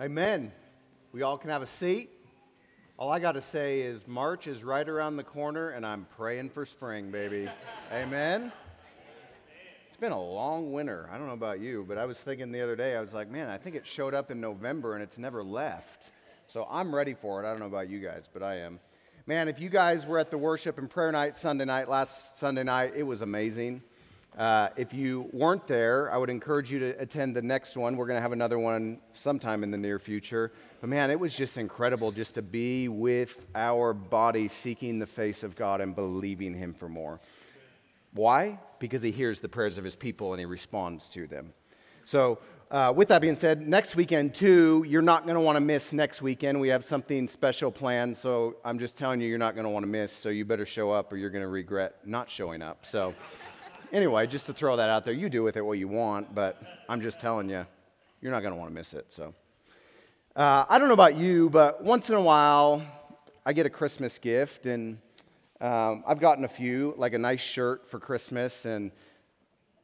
Amen. We all can have a seat. All I got to say is March is right around the corner, and I'm praying for spring, baby. Amen. It's been a long winter. I don't know about you, but I was thinking the other day, I was like, man, I think it showed up in November and it's never left. So I'm ready for it. I don't know about you guys, but I am. Man, if you guys were at the worship and prayer night Sunday night, last Sunday night, it was amazing. Uh, if you weren't there, I would encourage you to attend the next one. We're going to have another one sometime in the near future. But man, it was just incredible just to be with our body seeking the face of God and believing Him for more. Why? Because He hears the prayers of His people and He responds to them. So, uh, with that being said, next weekend, too, you're not going to want to miss next weekend. We have something special planned. So, I'm just telling you, you're not going to want to miss. So, you better show up or you're going to regret not showing up. So, anyway, just to throw that out there, you do with it what you want, but I'm just telling you, you're not going to want to miss it. So, uh, I don't know about you, but once in a while, I get a Christmas gift, and um, I've gotten a few, like a nice shirt for Christmas, and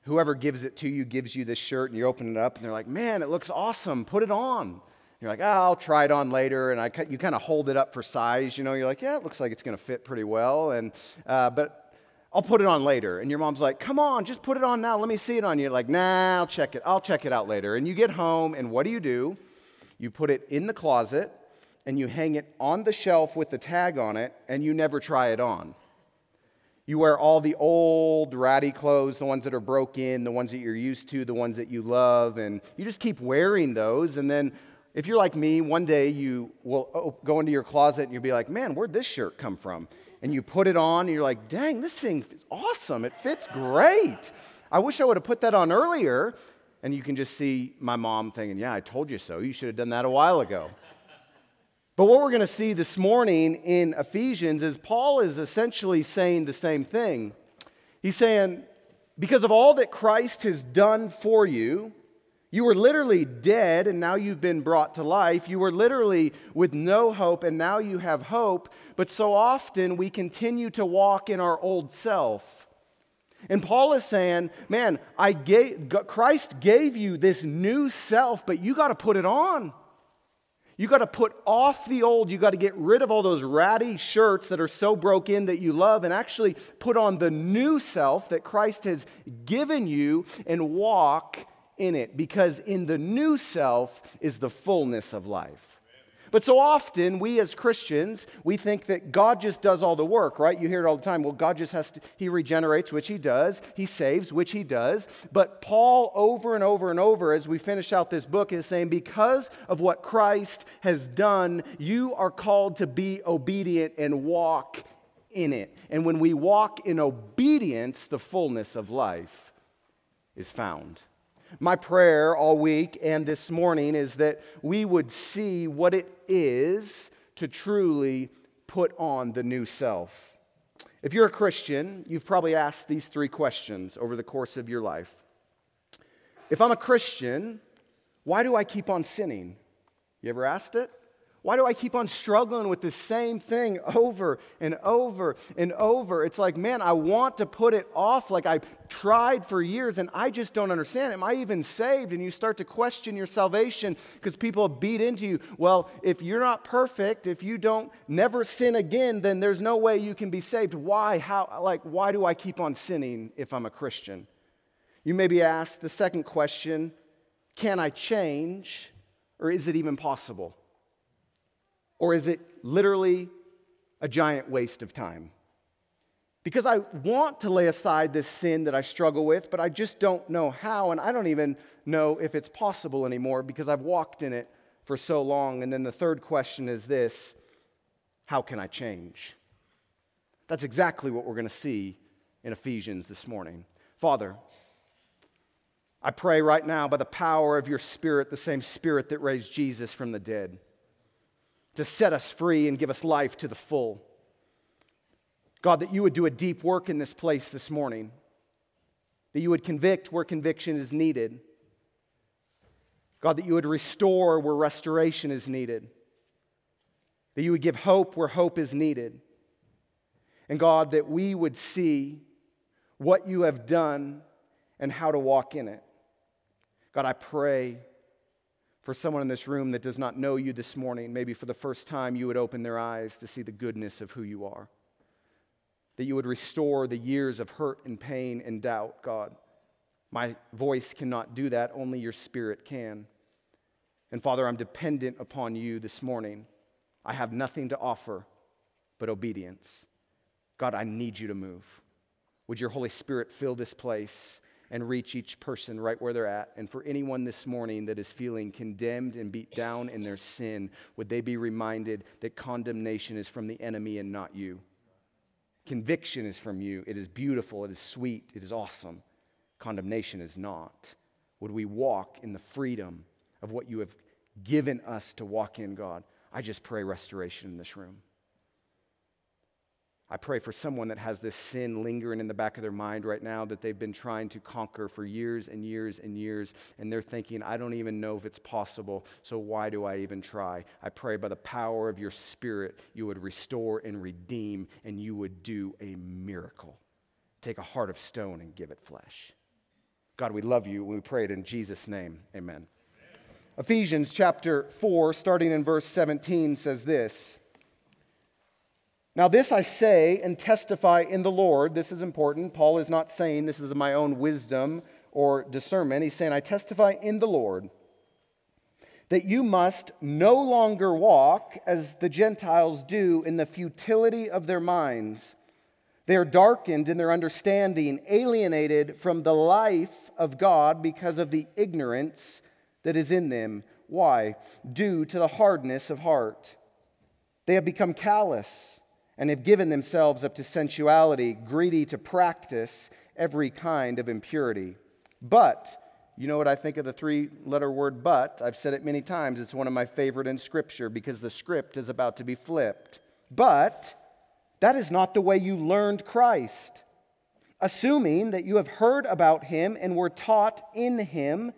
whoever gives it to you gives you this shirt, and you open it up, and they're like, "Man, it looks awesome. Put it on." You're like, oh, I'll try it on later, and I, you kind of hold it up for size. You know, you're like, yeah, it looks like it's going to fit pretty well, and uh, but I'll put it on later. And your mom's like, come on, just put it on now. Let me see it on you. like, nah, I'll check it. I'll check it out later. And you get home, and what do you do? You put it in the closet, and you hang it on the shelf with the tag on it, and you never try it on. You wear all the old, ratty clothes, the ones that are broken, the ones that you're used to, the ones that you love, and you just keep wearing those. And then, if you're like me, one day you will go into your closet and you'll be like, man, where'd this shirt come from? And you put it on, and you're like, dang, this thing is awesome. It fits great. I wish I would have put that on earlier. And you can just see my mom thinking, yeah, I told you so. You should have done that a while ago. But what we're going to see this morning in Ephesians is Paul is essentially saying the same thing. He's saying, because of all that Christ has done for you, you were literally dead and now you've been brought to life. You were literally with no hope and now you have hope. But so often we continue to walk in our old self. And Paul is saying, man, I gave, Christ gave you this new self, but you got to put it on. You got to put off the old. You got to get rid of all those ratty shirts that are so broken that you love and actually put on the new self that Christ has given you and walk in it because in the new self is the fullness of life. But so often, we as Christians, we think that God just does all the work, right? You hear it all the time. Well, God just has to, He regenerates, which He does. He saves, which He does. But Paul, over and over and over, as we finish out this book, is saying, because of what Christ has done, you are called to be obedient and walk in it. And when we walk in obedience, the fullness of life is found. My prayer all week and this morning is that we would see what it is to truly put on the new self. If you're a Christian, you've probably asked these three questions over the course of your life. If I'm a Christian, why do I keep on sinning? You ever asked it? Why do I keep on struggling with the same thing over and over and over? It's like, man, I want to put it off like I've tried for years and I just don't understand. Am I even saved? And you start to question your salvation because people beat into you. Well, if you're not perfect, if you don't never sin again, then there's no way you can be saved. Why? How? Like, why do I keep on sinning if I'm a Christian? You may be asked the second question can I change or is it even possible? Or is it literally a giant waste of time? Because I want to lay aside this sin that I struggle with, but I just don't know how, and I don't even know if it's possible anymore because I've walked in it for so long. And then the third question is this how can I change? That's exactly what we're going to see in Ephesians this morning. Father, I pray right now by the power of your Spirit, the same Spirit that raised Jesus from the dead to set us free and give us life to the full. God, that you would do a deep work in this place this morning, that you would convict where conviction is needed. God, that you would restore where restoration is needed, that you would give hope where hope is needed. And God, that we would see what you have done and how to walk in it. God, I pray For someone in this room that does not know you this morning, maybe for the first time, you would open their eyes to see the goodness of who you are. That you would restore the years of hurt and pain and doubt, God. My voice cannot do that, only your spirit can. And Father, I'm dependent upon you this morning. I have nothing to offer but obedience. God, I need you to move. Would your Holy Spirit fill this place and reach each person right where they're at? And for anyone this morning that is feeling condemned and beat down in their sin, would they be reminded that condemnation is from the enemy and not you? Conviction is from you. It is beautiful, it is sweet, it is awesome. Condemnation is not. Would we walk in the freedom of what you have given us to walk in, God? I just pray restoration in this room. I pray for someone that has this sin lingering in the back of their mind right now that they've been trying to conquer for years and years and years, and they're thinking, I don't even know if it's possible, so why do I even try? I pray by the power of your Spirit, you would restore and redeem, and you would do a miracle. Take a heart of stone and give it flesh. God, we love you. We pray it in Jesus' name. Amen. Amen. Ephesians chapter 4, starting in verse 17, says this. Now, this I say and testify in the Lord. This is important. Paul is not saying this is my own wisdom or discernment. He's saying, I testify in the Lord that you must no longer walk as the Gentiles do in the futility of their minds. They are darkened in their understanding, alienated from the life of God because of the ignorance that is in them. Why? Due to the hardness of heart. They have become callous and have given themselves up to sensuality, greedy to practice every kind of impurity. But, you know what I think of the three letter word but? I've said it many times. It's one of my favorite in Scripture because the script is about to be flipped. But that is not the way you learned Christ. Assuming that you have heard about him and were taught in him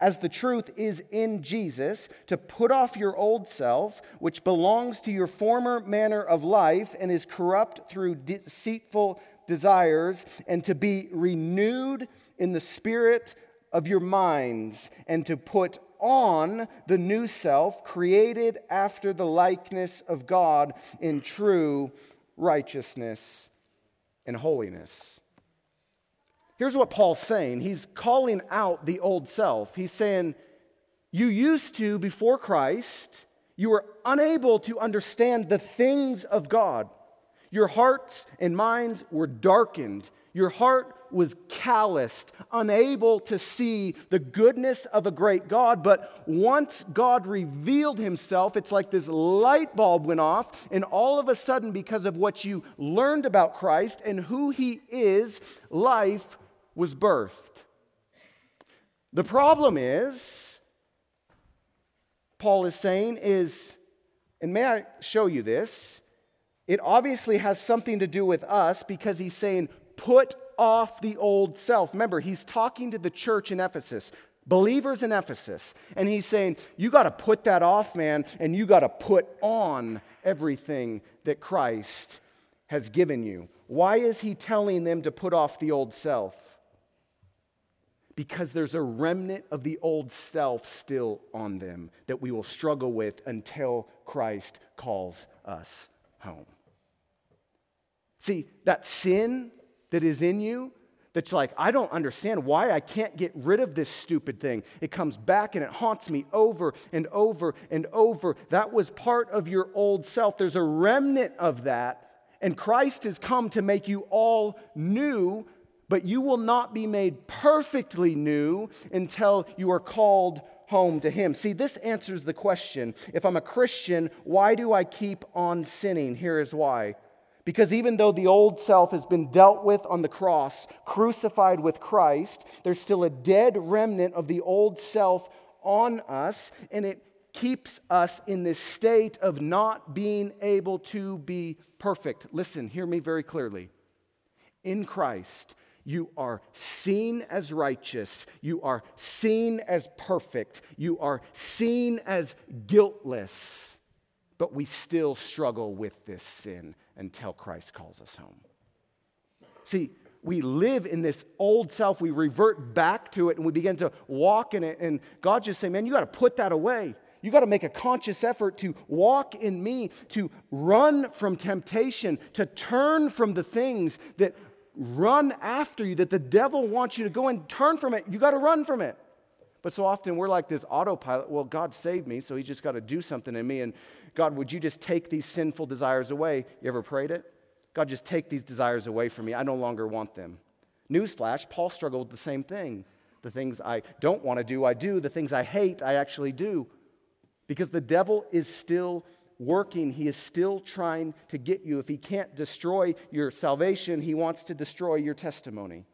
as the truth is in Jesus, to put off your old self, which belongs to your former manner of life and is corrupt through deceitful desires, and to be renewed in the spirit of your minds, and to put on the new self, created after the likeness of God in true righteousness and holiness. Here's what Paul's saying he's calling out the old self. He's saying, You used to, before Christ, you were unable to understand the things of God. Your hearts and minds were darkened. Your heart was calloused, unable to see the goodness of a great God. But once God revealed himself, it's like this light bulb went off, and all of a sudden, because of what you learned about Christ and who he is, life was birthed. The problem is, Paul is saying, is, and may I show you this? It obviously has something to do with us because he's saying, put off the old self. Remember, he's talking to the church in Ephesus, believers in Ephesus, and he's saying, you got to put that off, man, and you got to put on everything that Christ has given you. Why is he telling them to put off the old self? Because there's a remnant of the old self still on them that we will struggle with until Christ calls us home. See, that sin that is in you, that's like, I don't understand why I can't get rid of this stupid thing. It comes back and it haunts me over and over and over. That was part of your old self. There's a remnant of that. And Christ has come to make you all new but you will not be made perfectly new until you are called home to Him. See, this answers the question if I'm a Christian, why do I keep on sinning? Here is why. Because even though the old self has been dealt with on the cross, crucified with Christ, there's still a dead remnant of the old self on us, and it keeps us in this state of not being able to be perfect. Listen, hear me very clearly. In Christ, you are seen as righteous. You are seen as perfect. You are seen as guiltless. But we still struggle with this sin until Christ calls us home. See, we live in this old self, we revert back to it and we begin to walk in it. And God just say, man, you got to put that away. You got to make a conscious effort to walk in me, to run from temptation, to turn from the things that run after you, that the devil wants you to go and turn from it. You got to run from it. But so often we're like this autopilot. Well, God saved me, so he just got to do something in me. And God, would you just take these sinful desires away? You ever prayed it? God, just take these desires away from me. I no longer want them. Newsflash, Paul struggled with the same thing. The things I don't want to do, I do. The things I hate, I actually do. Because the devil is still working. He is still trying to get you. If he can't destroy your salvation, he wants to destroy your testimony.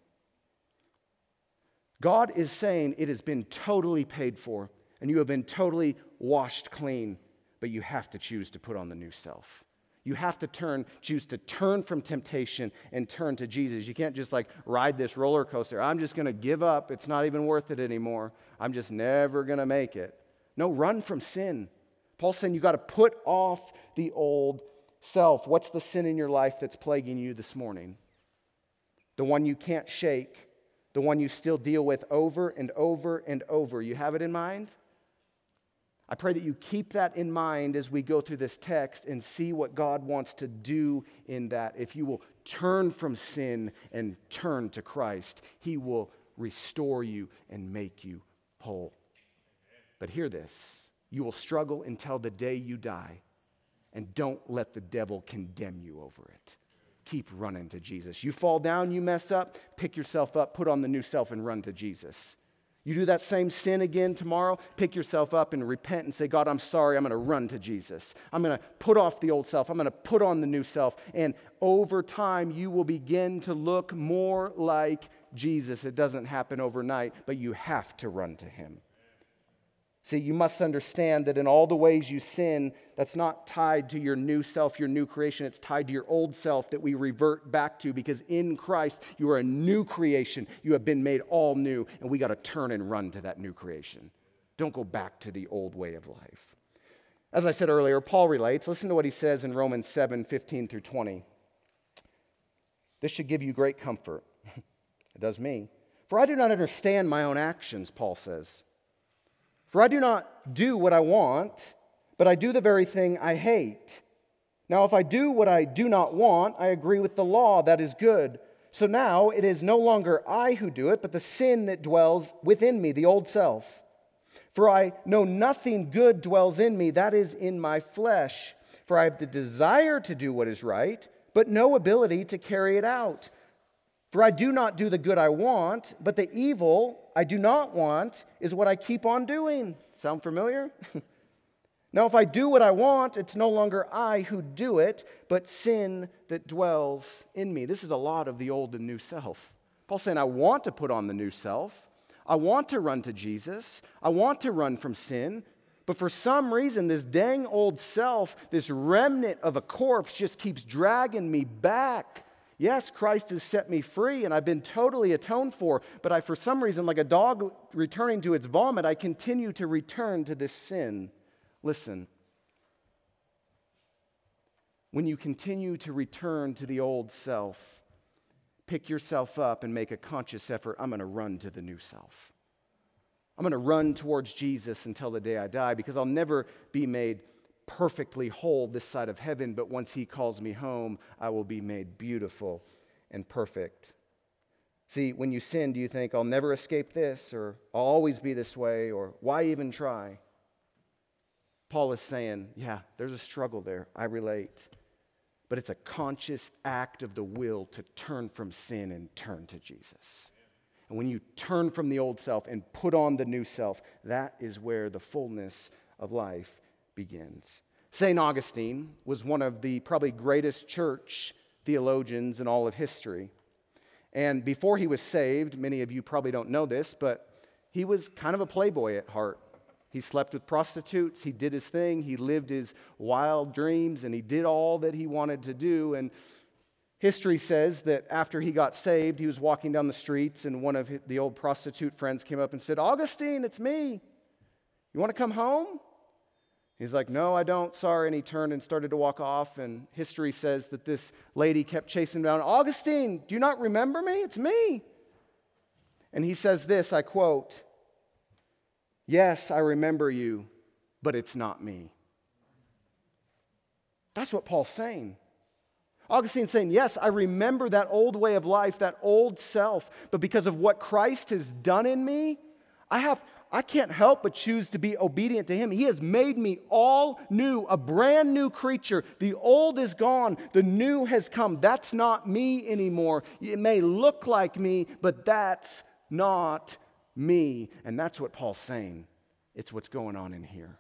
God is saying it has been totally paid for and you have been totally washed clean, but you have to choose to put on the new self. You have to turn, choose to turn from temptation and turn to Jesus. You can't just like ride this roller coaster. I'm just going to give up. It's not even worth it anymore. I'm just never going to make it. No, run from sin. Paul's saying you got to put off the old self. What's the sin in your life that's plaguing you this morning? The one you can't shake, the one you still deal with over and over and over. You have it in mind? I pray that you keep that in mind as we go through this text and see what God wants to do in that. If you will turn from sin and turn to Christ, He will restore you and make you whole. But hear this you will struggle until the day you die, and don't let the devil condemn you over it. Keep running to Jesus. You fall down, you mess up, pick yourself up, put on the new self, and run to Jesus. You do that same sin again tomorrow, pick yourself up and repent and say, God, I'm sorry. I'm going to run to Jesus. I'm going to put off the old self. I'm going to put on the new self. And over time, you will begin to look more like Jesus. It doesn't happen overnight, but you have to run to him. See, you must understand that in all the ways you sin, that's not tied to your new self, your new creation. It's tied to your old self that we revert back to because in Christ, you are a new creation. You have been made all new, and we got to turn and run to that new creation. Don't go back to the old way of life. As I said earlier, Paul relates. Listen to what he says in Romans 7 15 through 20. This should give you great comfort. it does me. For I do not understand my own actions, Paul says. For I do not do what I want, but I do the very thing I hate. Now, if I do what I do not want, I agree with the law that is good. So now it is no longer I who do it, but the sin that dwells within me, the old self. For I know nothing good dwells in me, that is in my flesh. For I have the desire to do what is right, but no ability to carry it out. For I do not do the good I want, but the evil I do not want is what I keep on doing. Sound familiar? now, if I do what I want, it's no longer I who do it, but sin that dwells in me. This is a lot of the old and new self. Paul's saying, I want to put on the new self. I want to run to Jesus. I want to run from sin. But for some reason, this dang old self, this remnant of a corpse, just keeps dragging me back Yes, Christ has set me free and I've been totally atoned for, but I, for some reason, like a dog returning to its vomit, I continue to return to this sin. Listen, when you continue to return to the old self, pick yourself up and make a conscious effort. I'm going to run to the new self. I'm going to run towards Jesus until the day I die because I'll never be made perfectly whole this side of heaven, but once He calls me home, I will be made beautiful and perfect. See, when you sin, do you think, I'll never escape this, or I'll always be this way, or why even try? Paul is saying, yeah, there's a struggle there. I relate. But it's a conscious act of the will to turn from sin and turn to Jesus. And when you turn from the old self and put on the new self, that is where the fullness of life begins. St. Augustine was one of the probably greatest church theologians in all of history. And before he was saved, many of you probably don't know this, but he was kind of a playboy at heart. He slept with prostitutes, he did his thing, he lived his wild dreams, and he did all that he wanted to do. And history says that after he got saved, he was walking down the streets, and one of the old prostitute friends came up and said, Augustine, it's me. You want to come home? He's like, No, I don't. Sorry. And he turned and started to walk off. And history says that this lady kept chasing down. Augustine, do you not remember me? It's me. And he says this I quote, Yes, I remember you, but it's not me. That's what Paul's saying. Augustine's saying, Yes, I remember that old way of life, that old self, but because of what Christ has done in me, I have, I can't help but choose to be obedient to Him. He has made me all new, a brand new creature. The old is gone, the new has come. That's not me anymore. It may look like me, but that's not me. And that's what Paul's saying. It's what's going on in here.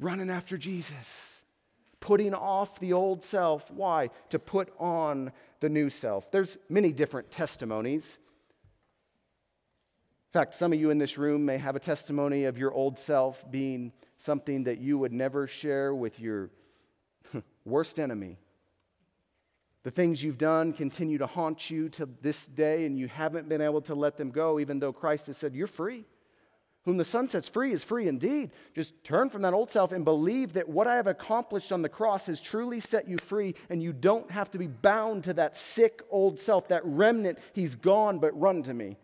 Running after Jesus, putting off the old self. Why? To put on the new self. There's many different testimonies in fact, some of you in this room may have a testimony of your old self being something that you would never share with your worst enemy. The things you've done continue to haunt you to this day, and you haven't been able to let them go, even though Christ has said, You're free. Whom the Son sets free is free indeed. Just turn from that old self and believe that what I have accomplished on the cross has truly set you free, and you don't have to be bound to that sick old self, that remnant. He's gone, but run to me.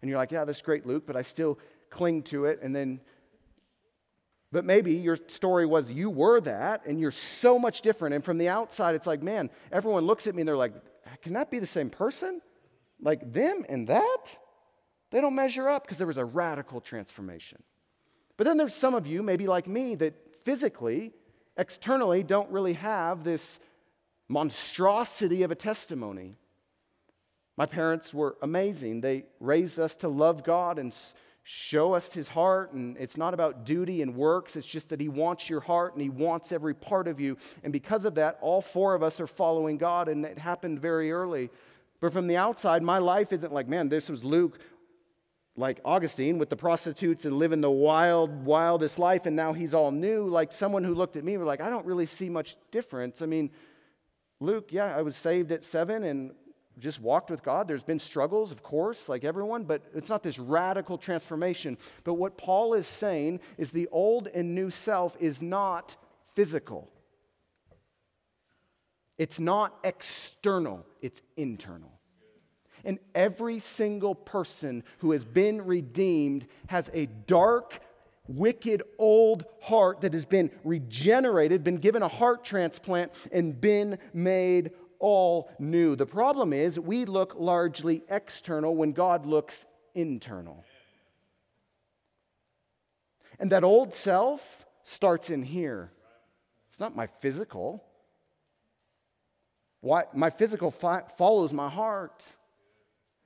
And you're like, yeah, that's great, Luke, but I still cling to it. And then, but maybe your story was you were that and you're so much different. And from the outside, it's like, man, everyone looks at me and they're like, can that be the same person? Like them and that? They don't measure up because there was a radical transformation. But then there's some of you, maybe like me, that physically, externally, don't really have this monstrosity of a testimony. My parents were amazing. They raised us to love God and show us his heart. And it's not about duty and works, it's just that he wants your heart and he wants every part of you. And because of that, all four of us are following God, and it happened very early. But from the outside, my life isn't like, man, this was Luke, like Augustine with the prostitutes and living the wild, wildest life, and now he's all new. Like someone who looked at me were like, I don't really see much difference. I mean, Luke, yeah, I was saved at seven, and just walked with God. There's been struggles, of course, like everyone, but it's not this radical transformation. But what Paul is saying is the old and new self is not physical, it's not external, it's internal. And every single person who has been redeemed has a dark, wicked old heart that has been regenerated, been given a heart transplant, and been made all new. The problem is we look largely external when God looks internal. And that old self starts in here. It's not my physical. Why, my physical fi- follows my heart.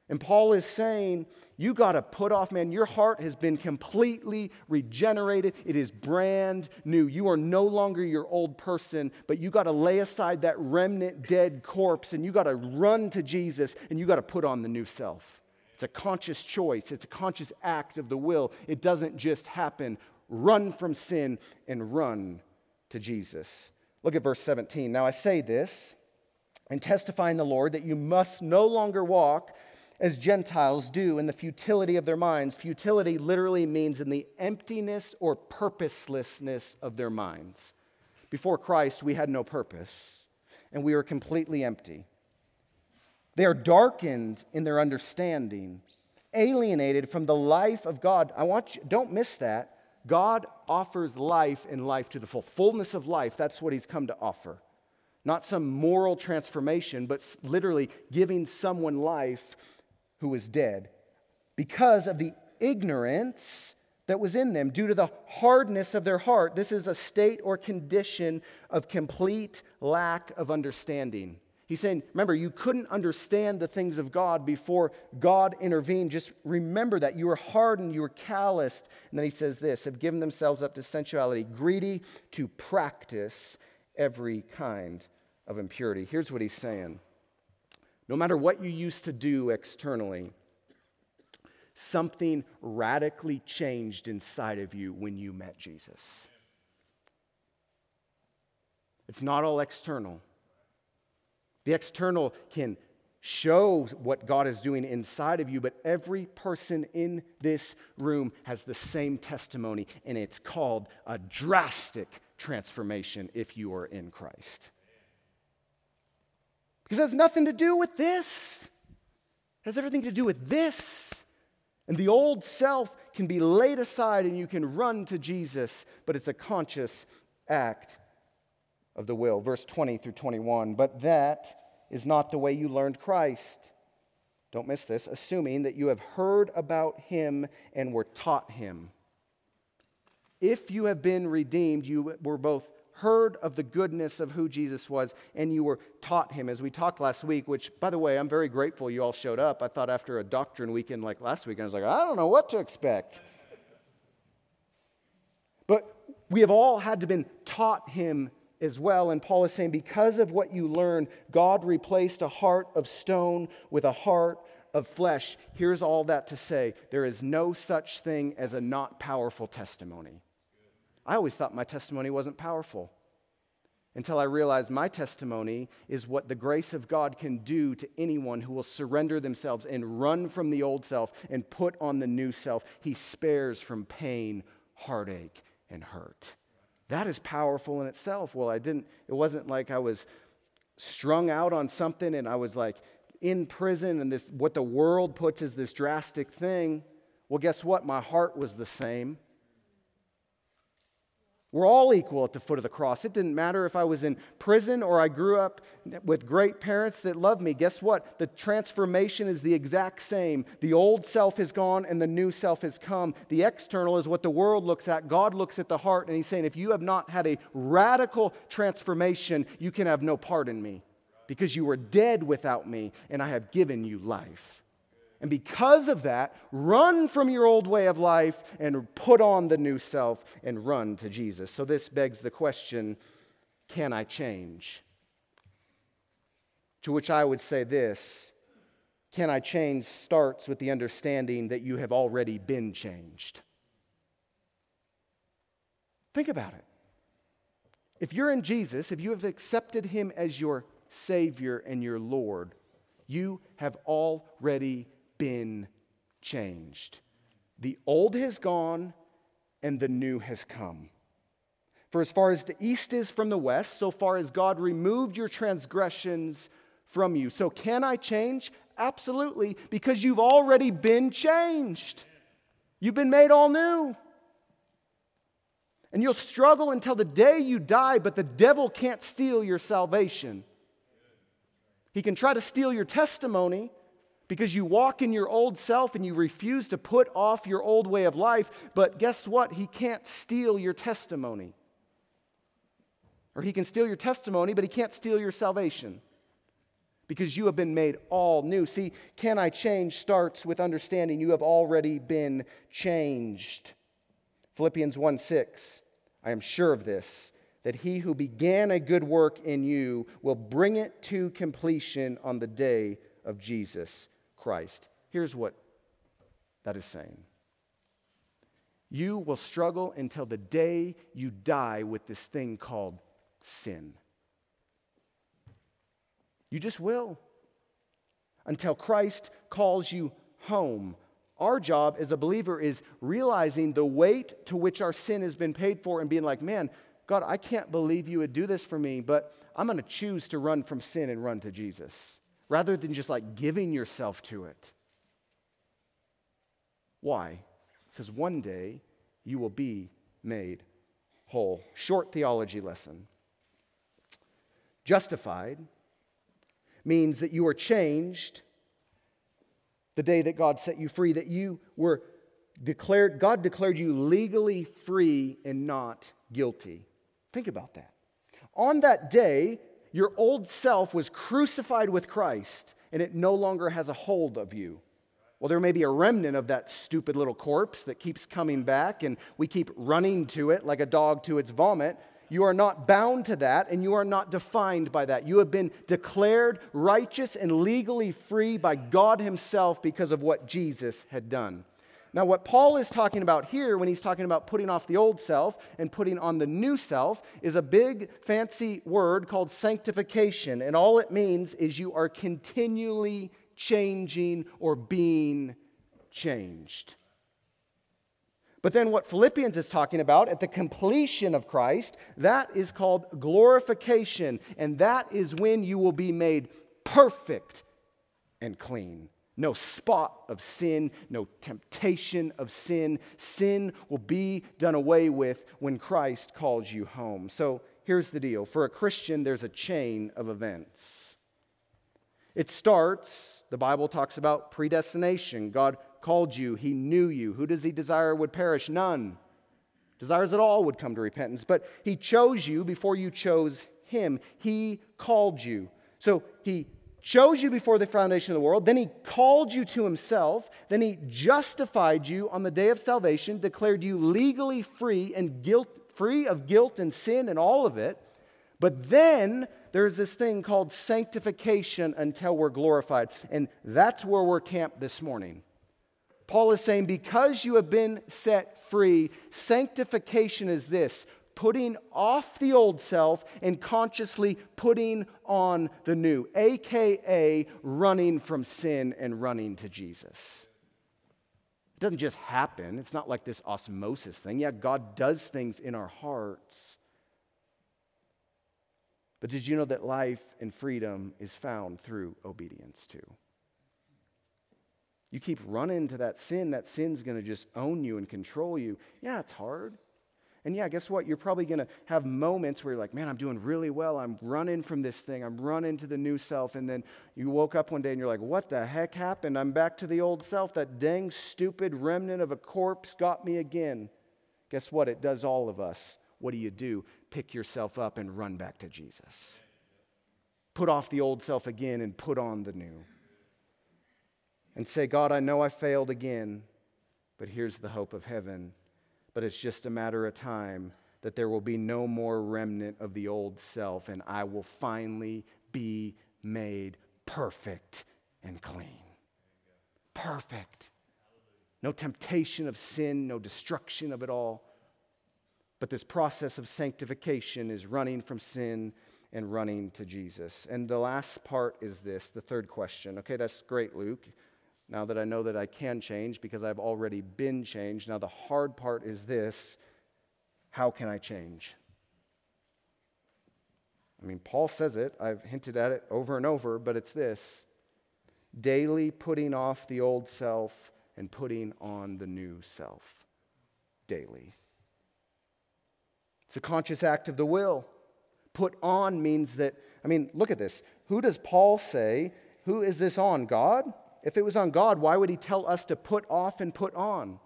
And Paul is saying, you got to put off, man, your heart has been completely regenerated. It is brand new. You are no longer your old person, but you got to lay aside that remnant dead corpse and you got to run to Jesus and you got to put on the new self. It's a conscious choice, it's a conscious act of the will. It doesn't just happen. Run from sin and run to Jesus. Look at verse 17. Now I say this and testify in the Lord that you must no longer walk as Gentiles do in the futility of their minds. Futility literally means in the emptiness or purposelessness of their minds. Before Christ, we had no purpose and we were completely empty. They are darkened in their understanding, alienated from the life of God. I want you, don't miss that. God offers life and life to the full. Fullness of life, that's what He's come to offer. Not some moral transformation, but literally giving someone life who was dead because of the ignorance that was in them due to the hardness of their heart. This is a state or condition of complete lack of understanding. He's saying, remember, you couldn't understand the things of God before God intervened. Just remember that. You were hardened, you were calloused. And then he says this have given themselves up to sensuality, greedy to practice every kind of impurity. Here's what he's saying no matter what you used to do externally, something radically changed inside of you when you met Jesus. It's not all external. The external can show what God is doing inside of you, but every person in this room has the same testimony, and it's called a drastic transformation if you are in Christ. Because it has nothing to do with this, it has everything to do with this. And the old self can be laid aside and you can run to Jesus, but it's a conscious act of the will. Verse 20 through 21. But that is not the way you learned Christ. Don't miss this, assuming that you have heard about him and were taught him. If you have been redeemed, you were both heard of the goodness of who Jesus was and you were taught him, as we talked last week, which, by the way, I'm very grateful you all showed up. I thought after a doctrine weekend like last week, I was like, I don't know what to expect. But we have all had to been taught him as well. And Paul is saying, because of what you learned, God replaced a heart of stone with a heart of flesh. Here's all that to say there is no such thing as a not powerful testimony. I always thought my testimony wasn't powerful until I realized my testimony is what the grace of God can do to anyone who will surrender themselves and run from the old self and put on the new self. He spares from pain, heartache, and hurt. That is powerful in itself. Well, I didn't, it wasn't like I was strung out on something and I was like in prison and this, what the world puts as this drastic thing. Well, guess what? My heart was the same. We're all equal at the foot of the cross. It didn't matter if I was in prison or I grew up with great parents that loved me. Guess what? The transformation is the exact same. The old self is gone and the new self has come. The external is what the world looks at. God looks at the heart, and He's saying, if you have not had a radical transformation, you can have no part in me because you were dead without me, and I have given you life. And because of that, run from your old way of life and put on the new self and run to Jesus. So this begs the question can I change? To which I would say this can I change starts with the understanding that you have already been changed. Think about it. If you're in Jesus, if you have accepted him as your Savior and your Lord, you have already been changed. The old has gone and the new has come. For as far as the east is from the west, so far as God removed your transgressions from you. So, can I change? Absolutely, because you've already been changed. You've been made all new. And you'll struggle until the day you die, but the devil can't steal your salvation. He can try to steal your testimony, because you walk in your old self and you refuse to put off your old way of life. But guess what? He can't steal your testimony. Or he can steal your testimony, but he can't steal your salvation because you have been made all new. See, can I change starts with understanding you have already been changed. Philippians 1 6, I am sure of this, that he who began a good work in you will bring it to completion on the day of Jesus. Christ. Here's what that is saying you will struggle until the day you die with this thing called sin. You just will. Until Christ calls you home. Our job as a believer is realizing the weight to which our sin has been paid for and being like, man, God, I can't believe you would do this for me, but I'm going to choose to run from sin and run to Jesus rather than just like giving yourself to it. Why? Because one day you will be made whole. Short theology lesson. Justified means that you are changed the day that God set you free, that you were declared, God declared you legally free and not guilty. Think about that. On that day, your old self was crucified with Christ and it no longer has a hold of you. Well, there may be a remnant of that stupid little corpse that keeps coming back and we keep running to it like a dog to its vomit. You are not bound to that and you are not defined by that. You have been declared righteous and legally free by God Himself because of what Jesus had done. Now, what Paul is talking about here when he's talking about putting off the old self and putting on the new self is a big fancy word called sanctification. And all it means is you are continually changing or being changed. But then, what Philippians is talking about at the completion of Christ, that is called glorification. And that is when you will be made perfect and clean. No spot of sin, no temptation of sin. Sin will be done away with when Christ calls you home. So here's the deal for a Christian, there's a chain of events. It starts, the Bible talks about predestination. God called you, He knew you. Who does He desire would perish? None. Desires that all would come to repentance. But He chose you before you chose Him. He called you. So He chose you before the foundation of the world, then he called you to himself, then he justified you on the day of salvation, declared you legally free and guilt free of guilt and sin and all of it. But then there's this thing called sanctification until we're glorified. And that's where we're camped this morning. Paul is saying, because you have been set free, sanctification is this putting off the old self and consciously putting on the new, aka running from sin and running to Jesus. It doesn't just happen, it's not like this osmosis thing. Yeah, God does things in our hearts. But did you know that life and freedom is found through obedience too? You keep running to that sin, that sin's going to just own you and control you. Yeah, it's hard. And yeah, guess what? You're probably going to have moments where you're like, man, I'm doing really well. I'm running from this thing. I'm running to the new self. And then you woke up one day and you're like, what the heck happened? I'm back to the old self. That dang stupid remnant of a corpse got me again. Guess what? It does all of us. What do you do? Pick yourself up and run back to Jesus. Put off the old self again and put on the new. And say, God, I know I failed again, but here's the hope of heaven but it's just a matter of time that there will be no more remnant of the old self, and I will finally be made perfect and clean. Perfect. No temptation of sin, no destruction of it all. But this process of sanctification is running from sin and running to Jesus. And the last part is this the third question. Okay, that's great, Luke now that I know that I can change because I've already been changed. Now, the hard part is this how can I change? I mean, Paul says it, I've hinted at it over and over, but it's this daily putting off the old self and putting on the new self. Daily. It's a conscious act of the will. Put on means that, I mean, look at this. Who does Paul say? Who is this on? God? If it was on God, why would He tell us to put off and put on?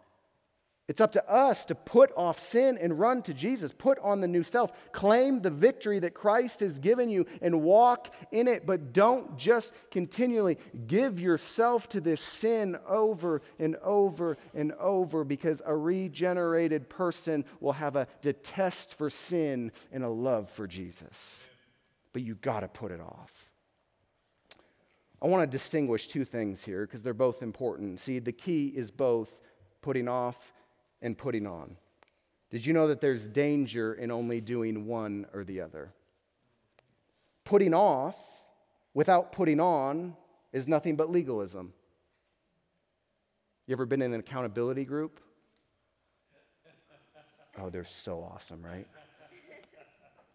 It's up to us to put off sin and run to Jesus. Put on the new self. Claim the victory that Christ has given you and walk in it. But don't just continually give yourself to this sin over and over and over because a regenerated person will have a detest for sin and a love for Jesus. But you got to put it off. I want to distinguish two things here because they're both important. See, the key is both putting off and putting on. Did you know that there's danger in only doing one or the other? Putting off without putting on is nothing but legalism. You ever been in an accountability group? Oh, they're so awesome, right?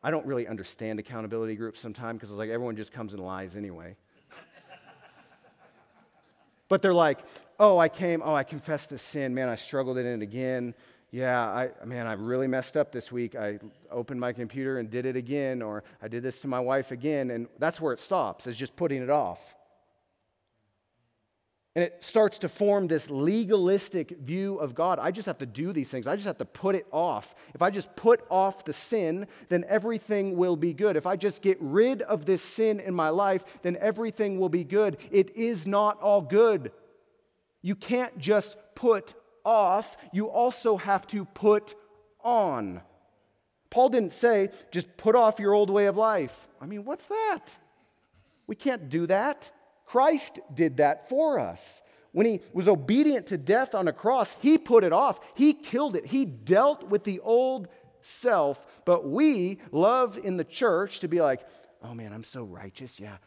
I don't really understand accountability groups sometimes because it's like everyone just comes and lies anyway. But they're like, oh, I came, oh, I confessed this sin. Man, I struggled in it again. Yeah, I, man, I really messed up this week. I opened my computer and did it again, or I did this to my wife again. And that's where it stops, is just putting it off. And it starts to form this legalistic view of God. I just have to do these things. I just have to put it off. If I just put off the sin, then everything will be good. If I just get rid of this sin in my life, then everything will be good. It is not all good. You can't just put off, you also have to put on. Paul didn't say, just put off your old way of life. I mean, what's that? We can't do that. Christ did that for us. when he was obedient to death on a cross, he put it off. He killed it. He dealt with the old self. But we love in the church to be like, oh man, I'm so righteous. Yeah,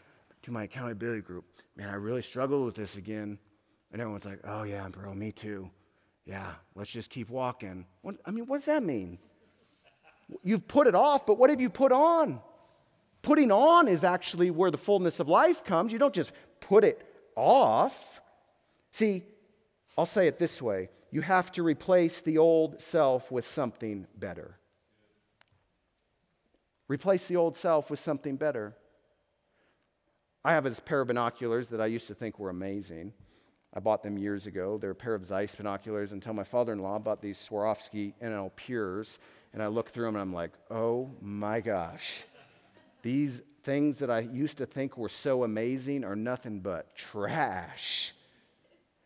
to my accountability group. Man, I really struggle with this again. And everyone's like, oh yeah, bro, me too. Yeah, let's just keep walking. What, I mean, what does that mean? You've put it off, but what have you put on? Putting on is actually where the fullness of life comes. You don't just put it off. See, I'll say it this way you have to replace the old self with something better. Replace the old self with something better. I have this pair of binoculars that I used to think were amazing. I bought them years ago. They're a pair of Zeiss binoculars until my father in law bought these Swarovski NL Pures. And I look through them and I'm like, oh my gosh. These things that I used to think were so amazing are nothing but trash.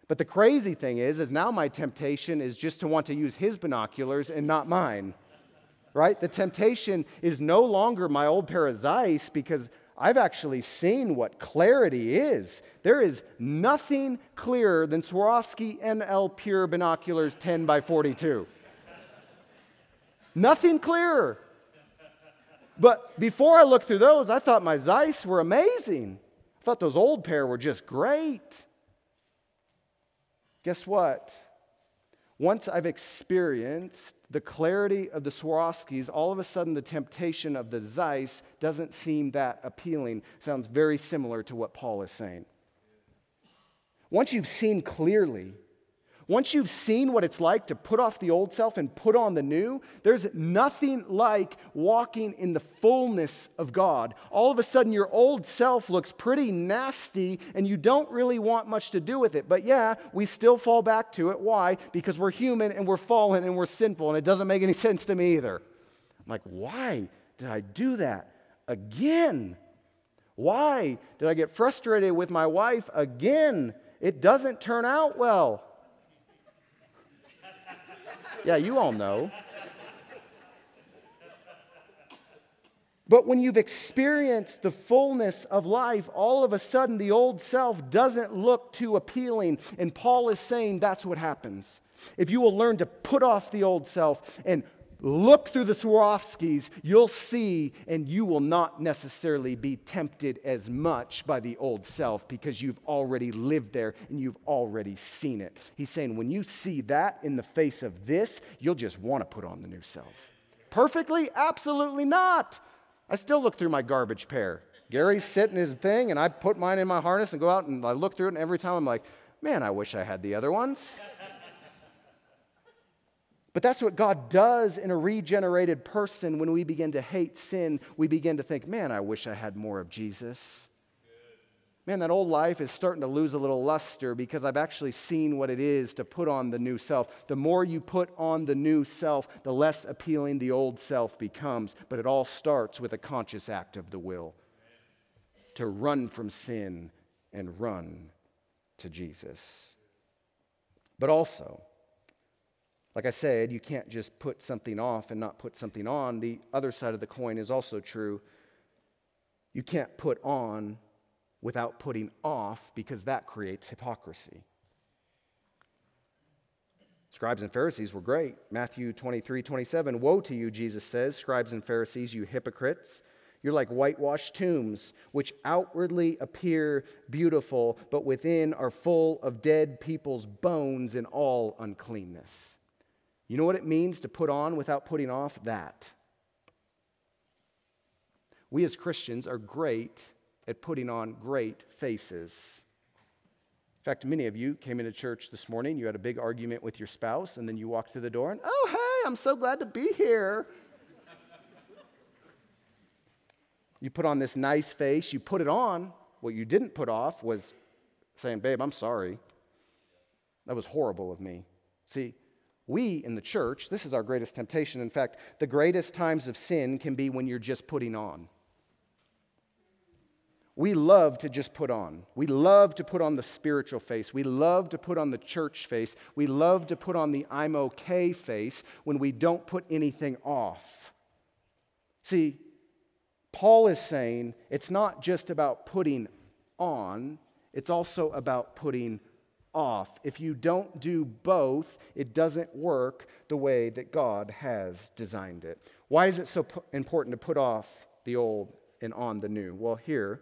But the crazy thing is, is now my temptation is just to want to use his binoculars and not mine. Right? The temptation is no longer my old pair of Zeiss because I've actually seen what clarity is. There is nothing clearer than Swarovski NL Pure binoculars 10 by 42. nothing clearer. But before I looked through those, I thought my Zeiss were amazing. I thought those old pair were just great. Guess what? Once I've experienced the clarity of the Swarovskis, all of a sudden the temptation of the Zeiss doesn't seem that appealing. Sounds very similar to what Paul is saying. Once you've seen clearly, once you've seen what it's like to put off the old self and put on the new, there's nothing like walking in the fullness of God. All of a sudden, your old self looks pretty nasty and you don't really want much to do with it. But yeah, we still fall back to it. Why? Because we're human and we're fallen and we're sinful, and it doesn't make any sense to me either. I'm like, why did I do that again? Why did I get frustrated with my wife again? It doesn't turn out well. Yeah, you all know. But when you've experienced the fullness of life, all of a sudden the old self doesn't look too appealing. And Paul is saying that's what happens. If you will learn to put off the old self and look through the Swarovskis, you'll see, and you will not necessarily be tempted as much by the old self because you've already lived there and you've already seen it. He's saying, when you see that in the face of this, you'll just want to put on the new self. Perfectly? Absolutely not. I still look through my garbage pair. Gary's sitting his thing, and I put mine in my harness and go out and I look through it, and every time I'm like, man, I wish I had the other ones. But that's what God does in a regenerated person when we begin to hate sin. We begin to think, man, I wish I had more of Jesus. Man, that old life is starting to lose a little luster because I've actually seen what it is to put on the new self. The more you put on the new self, the less appealing the old self becomes. But it all starts with a conscious act of the will to run from sin and run to Jesus. But also, like I said, you can't just put something off and not put something on. The other side of the coin is also true. You can't put on without putting off because that creates hypocrisy. Scribes and Pharisees were great. Matthew 23, 27. Woe to you, Jesus says, scribes and Pharisees, you hypocrites. You're like whitewashed tombs, which outwardly appear beautiful, but within are full of dead people's bones and all uncleanness. You know what it means to put on without putting off? That. We as Christians are great at putting on great faces. In fact, many of you came into church this morning, you had a big argument with your spouse, and then you walked through the door and, oh, hey, I'm so glad to be here. you put on this nice face, you put it on. What you didn't put off was saying, babe, I'm sorry. That was horrible of me. See, we in the church, this is our greatest temptation. In fact, the greatest times of sin can be when you're just putting on. We love to just put on. We love to put on the spiritual face. We love to put on the church face. We love to put on the I'm okay face when we don't put anything off. See, Paul is saying it's not just about putting on, it's also about putting off. If you don't do both, it doesn't work the way that God has designed it. Why is it so important to put off the old and on the new? Well, here,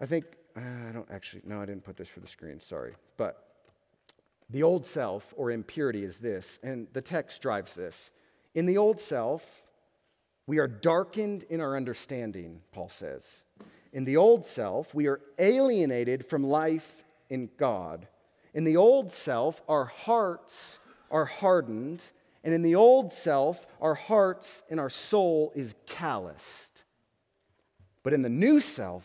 I think, uh, I don't actually, no, I didn't put this for the screen, sorry. But the old self or impurity is this, and the text drives this. In the old self, we are darkened in our understanding, Paul says. In the old self, we are alienated from life in God. In the old self, our hearts are hardened, and in the old self, our hearts and our soul is calloused. But in the new self,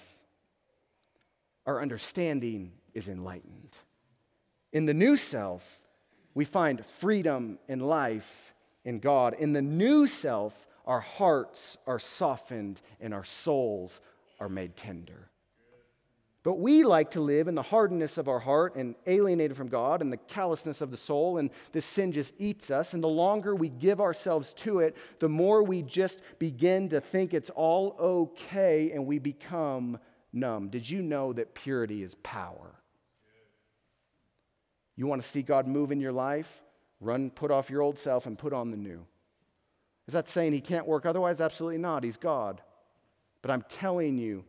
our understanding is enlightened. In the new self, we find freedom and life in God. In the new self, our hearts are softened and our souls are made tender. But we like to live in the hardness of our heart and alienated from God and the callousness of the soul, and this sin just eats us. And the longer we give ourselves to it, the more we just begin to think it's all okay and we become numb. Did you know that purity is power? You want to see God move in your life? Run, put off your old self and put on the new. Is that saying he can't work otherwise? Absolutely not. He's God. But I'm telling you,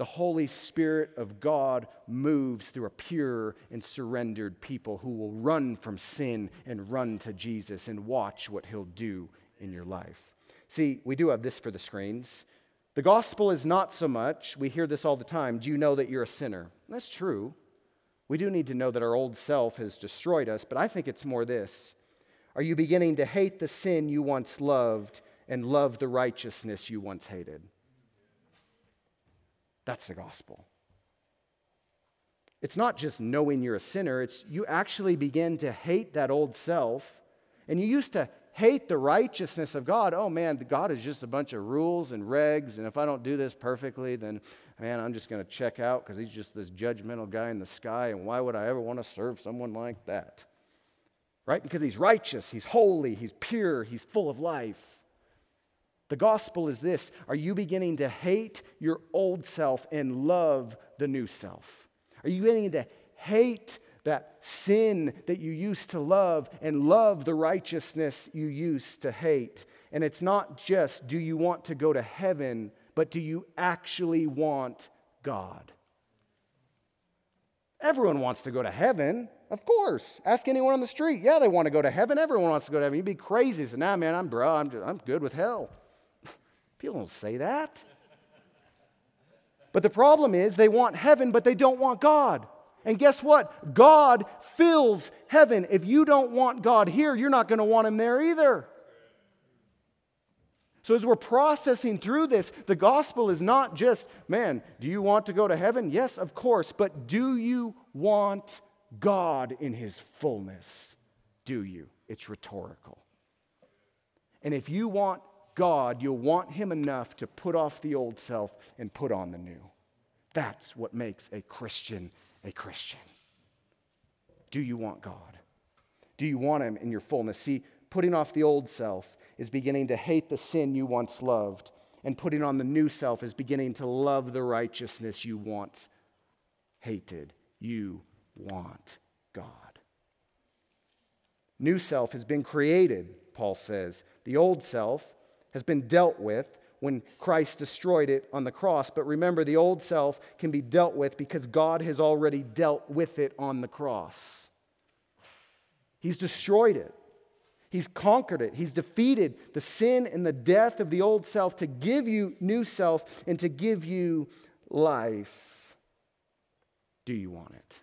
the Holy Spirit of God moves through a pure and surrendered people who will run from sin and run to Jesus and watch what he'll do in your life. See, we do have this for the screens. The gospel is not so much, we hear this all the time, do you know that you're a sinner? That's true. We do need to know that our old self has destroyed us, but I think it's more this. Are you beginning to hate the sin you once loved and love the righteousness you once hated? That's the gospel. It's not just knowing you're a sinner, it's you actually begin to hate that old self. And you used to hate the righteousness of God. Oh man, God is just a bunch of rules and regs, and if I don't do this perfectly, then man, I'm just going to check out because he's just this judgmental guy in the sky, and why would I ever want to serve someone like that? Right? Because he's righteous, he's holy, he's pure, he's full of life. The gospel is this Are you beginning to hate your old self and love the new self? Are you beginning to hate that sin that you used to love and love the righteousness you used to hate? And it's not just do you want to go to heaven, but do you actually want God? Everyone wants to go to heaven, of course. Ask anyone on the street. Yeah, they want to go to heaven. Everyone wants to go to heaven. You'd be crazy. So, nah, man, I'm bro. I'm, just, I'm good with hell. People don't say that. But the problem is they want heaven, but they don't want God. And guess what? God fills heaven. If you don't want God here, you're not going to want Him there either. So, as we're processing through this, the gospel is not just, man, do you want to go to heaven? Yes, of course. But do you want God in His fullness? Do you? It's rhetorical. And if you want God, you'll want Him enough to put off the old self and put on the new. That's what makes a Christian a Christian. Do you want God? Do you want Him in your fullness? See, putting off the old self is beginning to hate the sin you once loved, and putting on the new self is beginning to love the righteousness you once hated. You want God. New self has been created, Paul says. The old self has been dealt with when Christ destroyed it on the cross. But remember, the old self can be dealt with because God has already dealt with it on the cross. He's destroyed it. He's conquered it. He's defeated the sin and the death of the old self to give you new self and to give you life. Do you want it?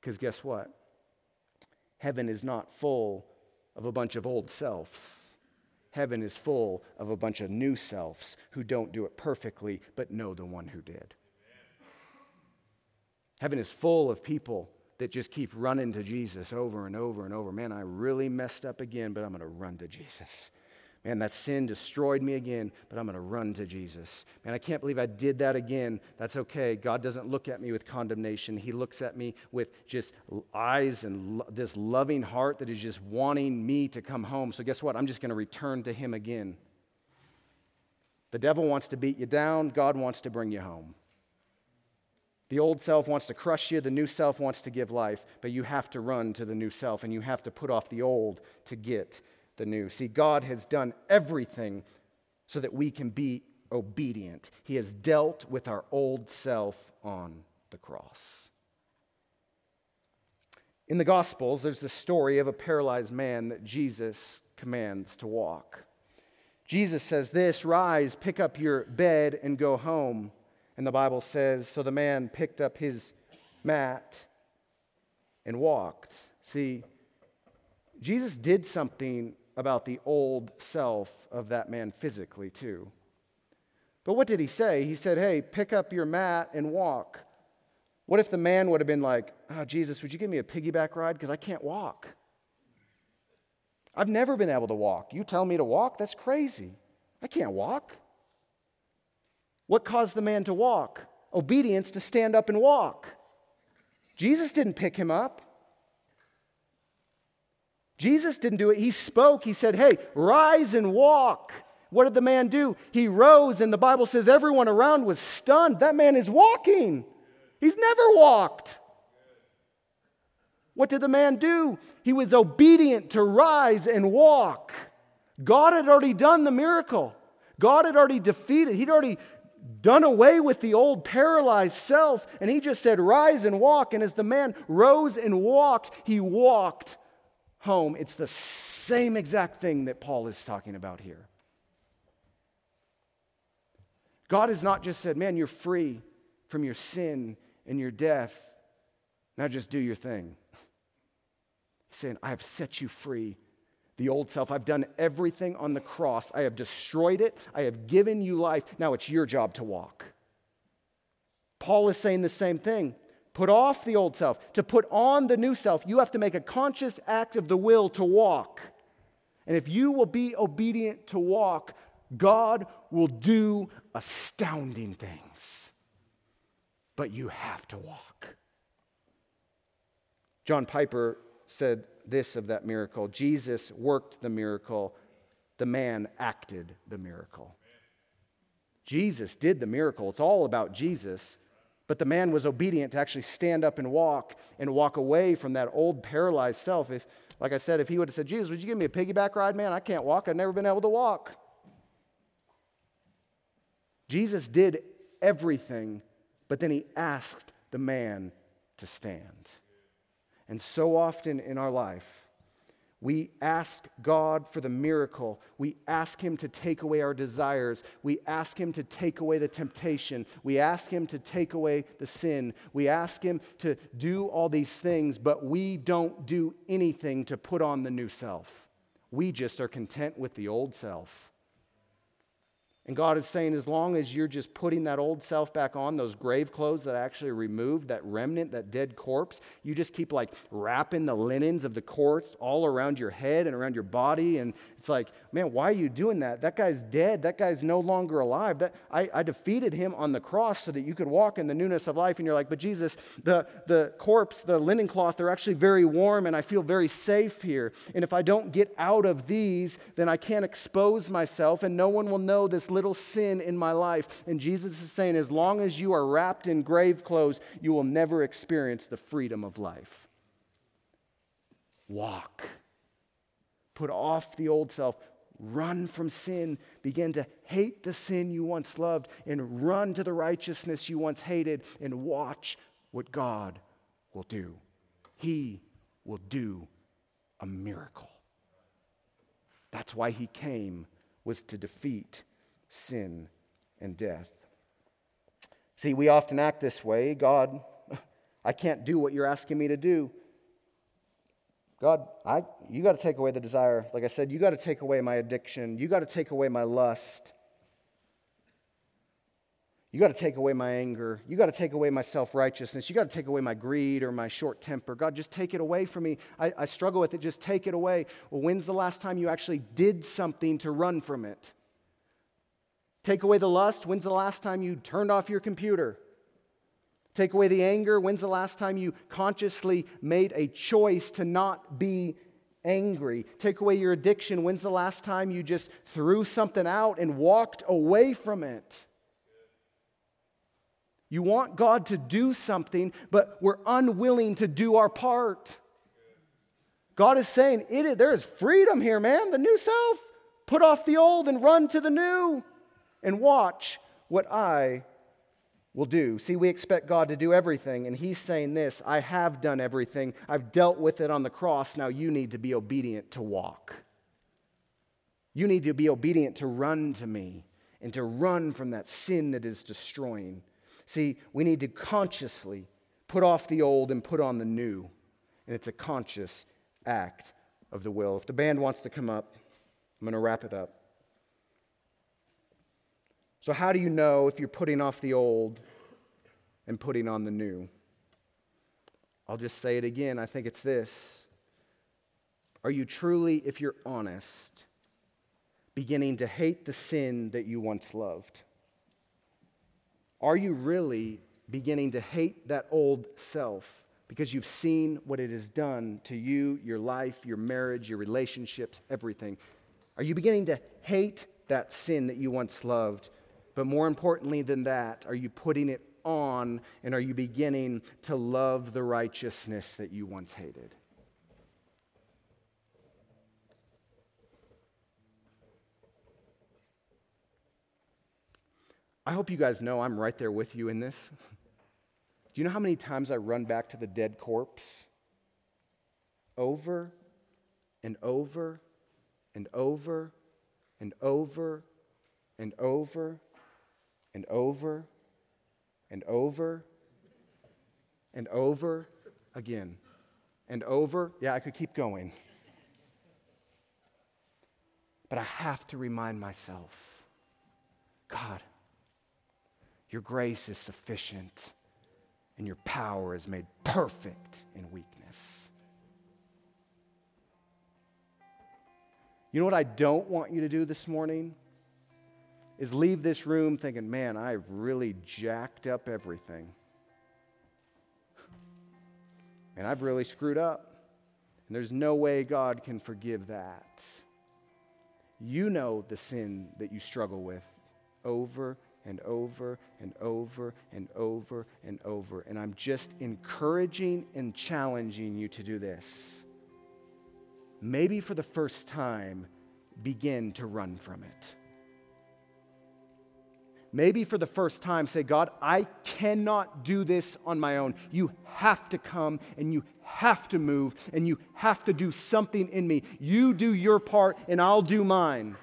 Because guess what? Heaven is not full of a bunch of old selves heaven is full of a bunch of new selves who don't do it perfectly, but know the one who did. Heaven is full of people that just keep running to Jesus over and over and over. Man, I really messed up again, but I'm going to run to Jesus. Man, that sin destroyed me again, but I'm going to run to Jesus. Man, I can't believe I did that again. That's okay. God doesn't look at me with condemnation. He looks at me with just eyes and lo- this loving heart that is just wanting me to come home. So, guess what? I'm just going to return to Him again. The devil wants to beat you down, God wants to bring you home. The old self wants to crush you, the new self wants to give life, but you have to run to the new self and you have to put off the old to get the new. See, God has done everything so that we can be obedient. He has dealt with our old self on the cross. In the Gospels, there's the story of a paralyzed man that Jesus commands to walk. Jesus says this Rise, pick up your bed, and go home. And the Bible says, So the man picked up his mat and walked. See, Jesus did something about the old self of that man physically, too. But what did he say? He said, Hey, pick up your mat and walk. What if the man would have been like, Oh, Jesus, would you give me a piggyback ride? Because I can't walk. I've never been able to walk. You tell me to walk? That's crazy. I can't walk. What caused the man to walk? Obedience to stand up and walk. Jesus didn't pick him up. Jesus didn't do it. He spoke. He said, Hey, rise and walk. What did the man do? He rose, and the Bible says everyone around was stunned. That man is walking. He's never walked. What did the man do? He was obedient to rise and walk. God had already done the miracle. God had already defeated, He'd already done away with the old paralyzed self, and He just said, Rise and walk. And as the man rose and walked, he walked home. It's the same exact thing that Paul is talking about here. God has not just said, Man, you're free from your sin and your death. Now just do your thing. He's saying, I have set you free. The old self, I've done everything on the cross. I have destroyed it. I have given you life. Now it's your job to walk. Paul is saying the same thing. Put off the old self. To put on the new self, you have to make a conscious act of the will to walk. And if you will be obedient to walk, God will do astounding things. But you have to walk. John Piper said this of that miracle Jesus worked the miracle, the man acted the miracle. Jesus did the miracle. It's all about Jesus. But the man was obedient to actually stand up and walk and walk away from that old paralyzed self. If, like I said, if he would have said, Jesus, would you give me a piggyback ride? Man, I can't walk. I've never been able to walk. Jesus did everything, but then he asked the man to stand. And so often in our life, we ask God for the miracle. We ask Him to take away our desires. We ask Him to take away the temptation. We ask Him to take away the sin. We ask Him to do all these things, but we don't do anything to put on the new self. We just are content with the old self. And God is saying, as long as you're just putting that old self back on, those grave clothes that I actually removed, that remnant, that dead corpse, you just keep like wrapping the linens of the corpse all around your head and around your body. And it's like, man, why are you doing that? That guy's dead. That guy's no longer alive. That, I, I defeated him on the cross so that you could walk in the newness of life. And you're like, but Jesus, the, the corpse, the linen cloth, they're actually very warm and I feel very safe here. And if I don't get out of these, then I can't expose myself and no one will know this little sin in my life. And Jesus is saying, as long as you are wrapped in grave clothes, you will never experience the freedom of life. Walk. Put off the old self. Run from sin. Begin to hate the sin you once loved and run to the righteousness you once hated and watch what God will do. He will do a miracle. That's why he came was to defeat sin and death. See, we often act this way God, I can't do what you're asking me to do. God, I, you got to take away the desire. Like I said, you got to take away my addiction. You got to take away my lust. You got to take away my anger. You got to take away my self righteousness. You got to take away my greed or my short temper. God, just take it away from me. I, I struggle with it. Just take it away. Well, when's the last time you actually did something to run from it? Take away the lust. When's the last time you turned off your computer? Take away the anger. When's the last time you consciously made a choice to not be angry? Take away your addiction. When's the last time you just threw something out and walked away from it? You want God to do something, but we're unwilling to do our part. God is saying, it, there is freedom here, man. The new self. Put off the old and run to the new and watch what I will do. See, we expect God to do everything, and He's saying this I have done everything. I've dealt with it on the cross. Now you need to be obedient to walk. You need to be obedient to run to me and to run from that sin that is destroying. See, we need to consciously put off the old and put on the new. And it's a conscious act of the will. If the band wants to come up, I'm going to wrap it up. So, how do you know if you're putting off the old and putting on the new? I'll just say it again. I think it's this. Are you truly, if you're honest, beginning to hate the sin that you once loved? Are you really beginning to hate that old self because you've seen what it has done to you, your life, your marriage, your relationships, everything? Are you beginning to hate that sin that you once loved but more importantly than that, are you putting it on and are you beginning to love the righteousness that you once hated? I hope you guys know I'm right there with you in this. Do you know how many times I run back to the dead corpse? Over and over and over and over and over and over and over and over again and over. Yeah, I could keep going. But I have to remind myself God, your grace is sufficient and your power is made perfect in weakness. You know what I don't want you to do this morning? Is leave this room thinking, man, I've really jacked up everything. And I've really screwed up. And there's no way God can forgive that. You know the sin that you struggle with over and over and over and over and over. And I'm just encouraging and challenging you to do this. Maybe for the first time, begin to run from it maybe for the first time, say, God, I cannot do this on my own. You have to come and you have to move and you have to do something in me. You do your part and I'll do mine.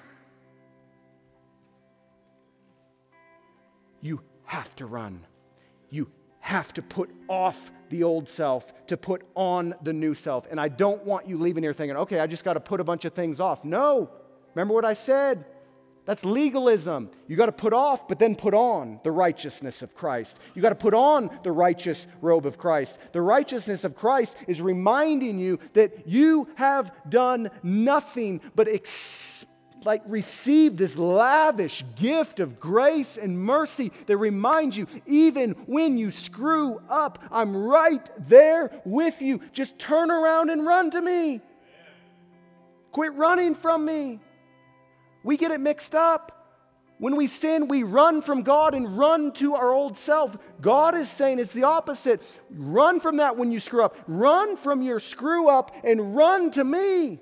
You have to run. You have to put off the old self to put on the new self. And I don't want you leaving here thinking, okay, I just got to put a bunch of things off. No. Remember what I said? That's legalism. You got to put off, but then put on the righteousness of Christ. You got to put on the righteous robe of Christ. The righteousness of Christ is reminding you that you have done nothing but ex- like receive this lavish gift of grace and mercy that reminds you even when you screw up, I'm right there with you. Just turn around and run to me. Quit running from me. We get it mixed up. When we sin, we run from God and run to our old self. God is saying it's the opposite. Run from that when you screw up. Run from your screw up and run to me.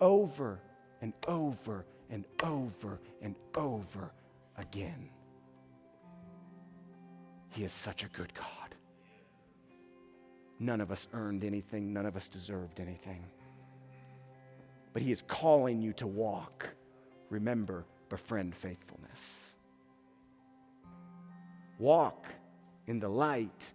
Over and over and over and over again. He is such a good God. None of us earned anything, none of us deserved anything but He is calling you to walk. Remember, befriend faithfulness. Walk in the light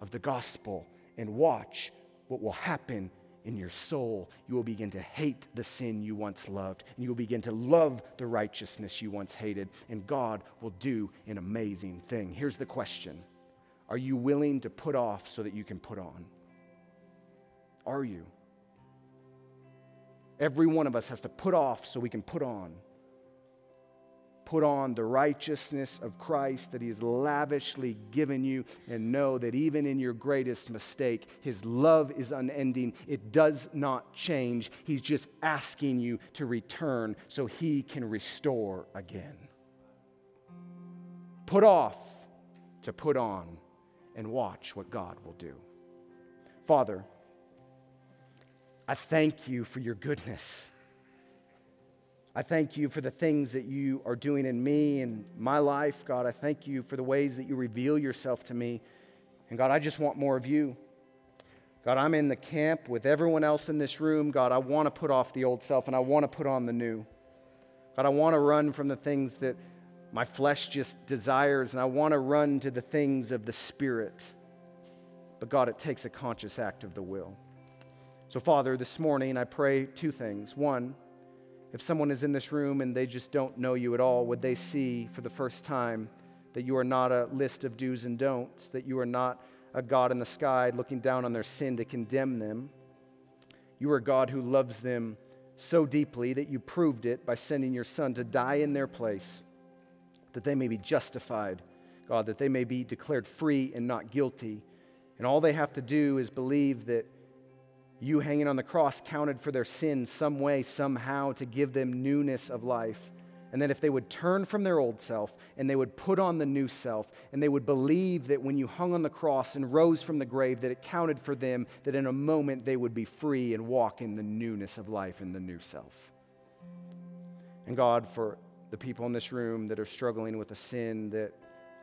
of the gospel and watch what will happen in your soul. You will begin to hate the sin you once loved, and you will begin to love the righteousness you once hated, and God will do an amazing thing. Here's the question Are you willing to put off so that you can put on? Are you? Every one of us has to put off so we can put on. Put on the righteousness of Christ that He has lavishly given you, and know that even in your greatest mistake, His love is unending. It does not change. He's just asking you to return so He can restore again. Put off to put on and watch what God will do. Father, I thank you for your goodness. I thank you for the things that you are doing in me and my life. God, I thank you for the ways that you reveal yourself to me. And God, I just want more of you. God, I'm in the camp with everyone else in this room. God, I want to put off the old self and I want to put on the new. God, I want to run from the things that my flesh just desires and I want to run to the things of the Spirit. But God, it takes a conscious act of the will. So, Father, this morning I pray two things. One, if someone is in this room and they just don't know you at all, would they see for the first time that you are not a list of do's and don'ts, that you are not a God in the sky looking down on their sin to condemn them. You are a God who loves them so deeply that you proved it by sending your Son to die in their place, that they may be justified, God, that they may be declared free and not guilty. And all they have to do is believe that you hanging on the cross counted for their sins some way, somehow, to give them newness of life. And that if they would turn from their old self and they would put on the new self and they would believe that when you hung on the cross and rose from the grave that it counted for them that in a moment they would be free and walk in the newness of life in the new self. And god for the people in this room that are struggling with a sin that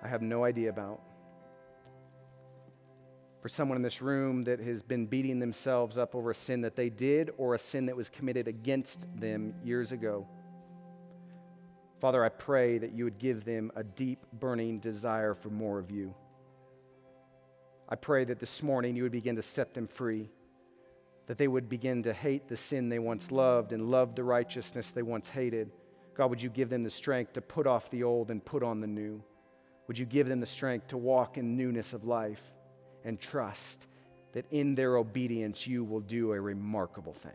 i have no idea about for someone in this room that has been beating themselves up over a sin that they did or a sin that was committed against them years ago Father, I pray that you would give them a deep, burning desire for more of you. I pray that this morning you would begin to set them free, that they would begin to hate the sin they once loved and love the righteousness they once hated. God, would you give them the strength to put off the old and put on the new? Would you give them the strength to walk in newness of life and trust that in their obedience you will do a remarkable thing?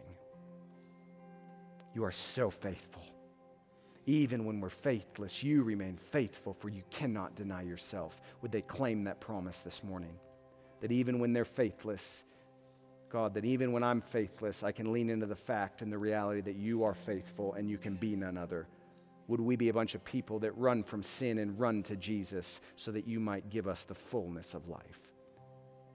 You are so faithful. Even when we're faithless, you remain faithful, for you cannot deny yourself. Would they claim that promise this morning? That even when they're faithless, God, that even when I'm faithless, I can lean into the fact and the reality that you are faithful and you can be none other. Would we be a bunch of people that run from sin and run to Jesus so that you might give us the fullness of life?